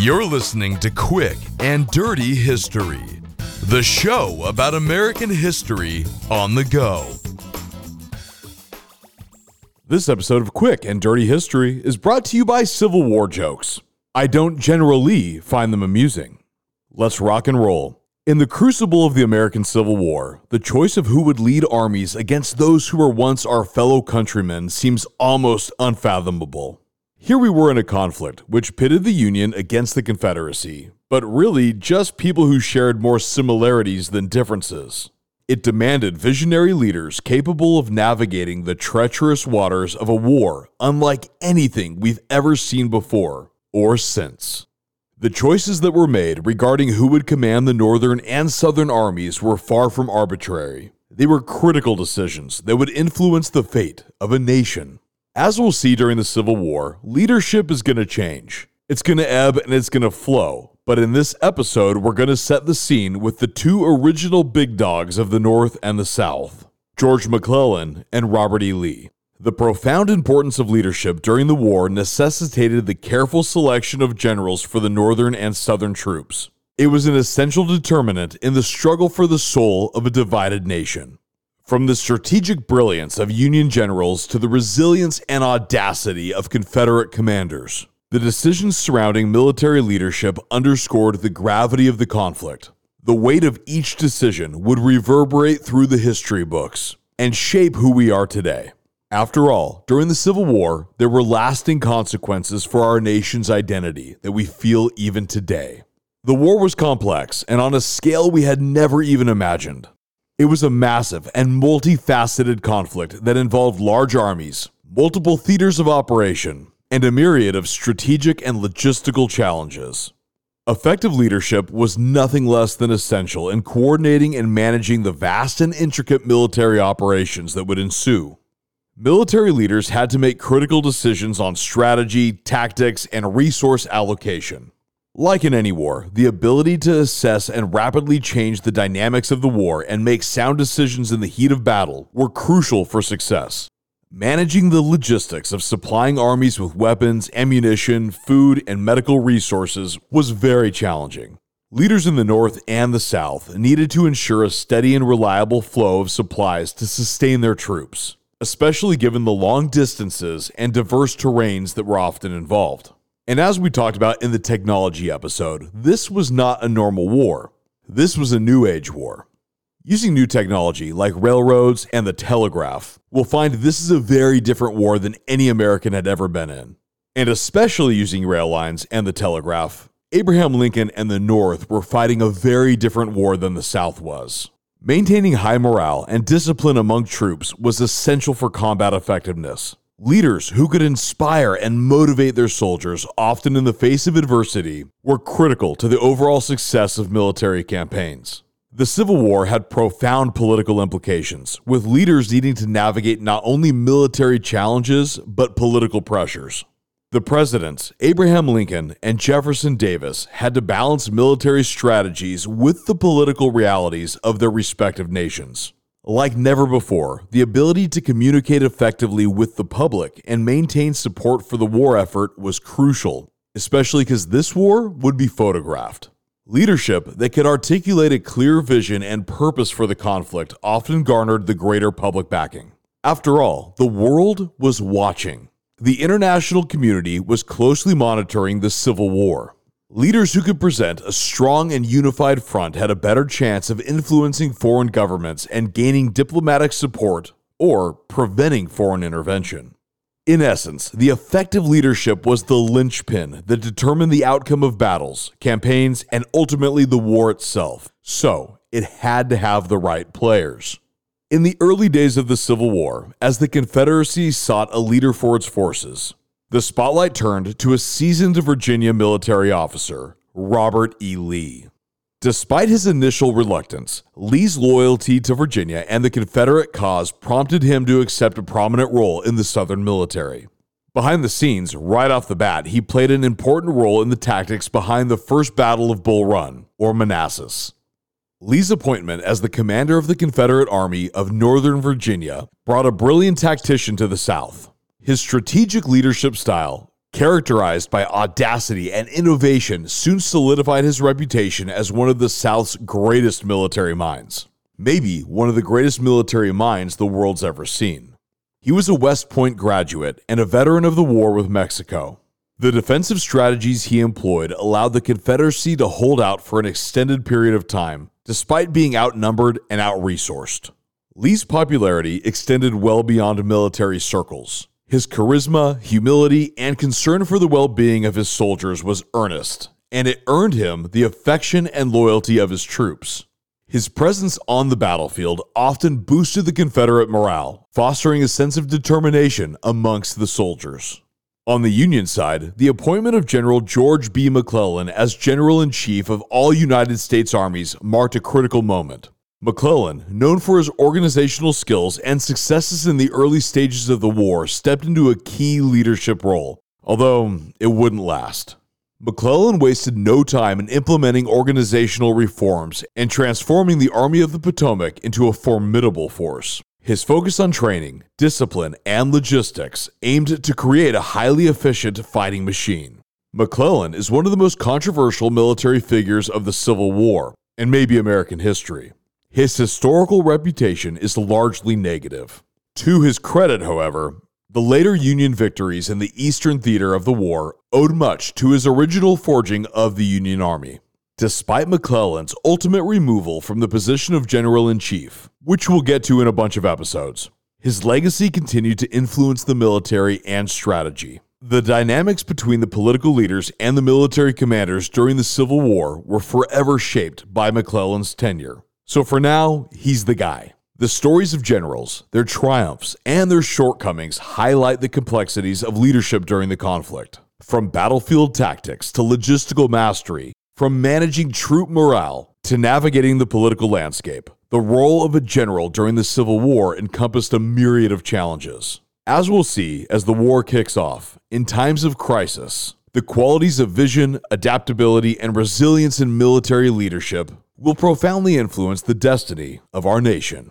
You're listening to Quick and Dirty History, the show about American history on the go. This episode of Quick and Dirty History is brought to you by Civil War jokes. I don't generally find them amusing. Let's rock and roll. In the crucible of the American Civil War, the choice of who would lead armies against those who were once our fellow countrymen seems almost unfathomable. Here we were in a conflict which pitted the Union against the Confederacy, but really just people who shared more similarities than differences. It demanded visionary leaders capable of navigating the treacherous waters of a war unlike anything we've ever seen before or since. The choices that were made regarding who would command the Northern and Southern armies were far from arbitrary. They were critical decisions that would influence the fate of a nation. As we'll see during the Civil War, leadership is going to change. It's going to ebb and it's going to flow. But in this episode, we're going to set the scene with the two original big dogs of the North and the South George McClellan and Robert E. Lee. The profound importance of leadership during the war necessitated the careful selection of generals for the Northern and Southern troops. It was an essential determinant in the struggle for the soul of a divided nation. From the strategic brilliance of Union generals to the resilience and audacity of Confederate commanders, the decisions surrounding military leadership underscored the gravity of the conflict. The weight of each decision would reverberate through the history books and shape who we are today. After all, during the Civil War, there were lasting consequences for our nation's identity that we feel even today. The war was complex and on a scale we had never even imagined. It was a massive and multifaceted conflict that involved large armies, multiple theaters of operation, and a myriad of strategic and logistical challenges. Effective leadership was nothing less than essential in coordinating and managing the vast and intricate military operations that would ensue. Military leaders had to make critical decisions on strategy, tactics, and resource allocation. Like in any war, the ability to assess and rapidly change the dynamics of the war and make sound decisions in the heat of battle were crucial for success. Managing the logistics of supplying armies with weapons, ammunition, food, and medical resources was very challenging. Leaders in the North and the South needed to ensure a steady and reliable flow of supplies to sustain their troops, especially given the long distances and diverse terrains that were often involved. And as we talked about in the technology episode, this was not a normal war. This was a new age war. Using new technology like railroads and the telegraph, we'll find this is a very different war than any American had ever been in. And especially using rail lines and the telegraph, Abraham Lincoln and the North were fighting a very different war than the South was. Maintaining high morale and discipline among troops was essential for combat effectiveness. Leaders who could inspire and motivate their soldiers, often in the face of adversity, were critical to the overall success of military campaigns. The Civil War had profound political implications, with leaders needing to navigate not only military challenges, but political pressures. The presidents, Abraham Lincoln and Jefferson Davis, had to balance military strategies with the political realities of their respective nations. Like never before, the ability to communicate effectively with the public and maintain support for the war effort was crucial, especially because this war would be photographed. Leadership that could articulate a clear vision and purpose for the conflict often garnered the greater public backing. After all, the world was watching. The international community was closely monitoring the Civil War. Leaders who could present a strong and unified front had a better chance of influencing foreign governments and gaining diplomatic support or preventing foreign intervention. In essence, the effective leadership was the linchpin that determined the outcome of battles, campaigns, and ultimately the war itself. So, it had to have the right players. In the early days of the Civil War, as the Confederacy sought a leader for its forces, the spotlight turned to a seasoned Virginia military officer, Robert E. Lee. Despite his initial reluctance, Lee's loyalty to Virginia and the Confederate cause prompted him to accept a prominent role in the Southern military. Behind the scenes, right off the bat, he played an important role in the tactics behind the First Battle of Bull Run, or Manassas. Lee's appointment as the commander of the Confederate Army of Northern Virginia brought a brilliant tactician to the South. His strategic leadership style, Characterized by audacity and innovation, soon solidified his reputation as one of the South's greatest military minds. Maybe one of the greatest military minds the world's ever seen. He was a West Point graduate and a veteran of the war with Mexico. The defensive strategies he employed allowed the Confederacy to hold out for an extended period of time, despite being outnumbered and outresourced. Lee's popularity extended well beyond military circles. His charisma, humility, and concern for the well being of his soldiers was earnest, and it earned him the affection and loyalty of his troops. His presence on the battlefield often boosted the Confederate morale, fostering a sense of determination amongst the soldiers. On the Union side, the appointment of General George B. McClellan as General in Chief of all United States armies marked a critical moment. McClellan, known for his organizational skills and successes in the early stages of the war, stepped into a key leadership role, although it wouldn't last. McClellan wasted no time in implementing organizational reforms and transforming the Army of the Potomac into a formidable force. His focus on training, discipline, and logistics aimed to create a highly efficient fighting machine. McClellan is one of the most controversial military figures of the Civil War, and maybe American history. His historical reputation is largely negative. To his credit, however, the later Union victories in the Eastern theater of the war owed much to his original forging of the Union Army. Despite McClellan's ultimate removal from the position of General in Chief, which we'll get to in a bunch of episodes, his legacy continued to influence the military and strategy. The dynamics between the political leaders and the military commanders during the Civil War were forever shaped by McClellan's tenure. So for now, he's the guy. The stories of generals, their triumphs, and their shortcomings highlight the complexities of leadership during the conflict. From battlefield tactics to logistical mastery, from managing troop morale to navigating the political landscape, the role of a general during the Civil War encompassed a myriad of challenges. As we'll see as the war kicks off, in times of crisis, the qualities of vision, adaptability, and resilience in military leadership will profoundly influence the destiny of our nation.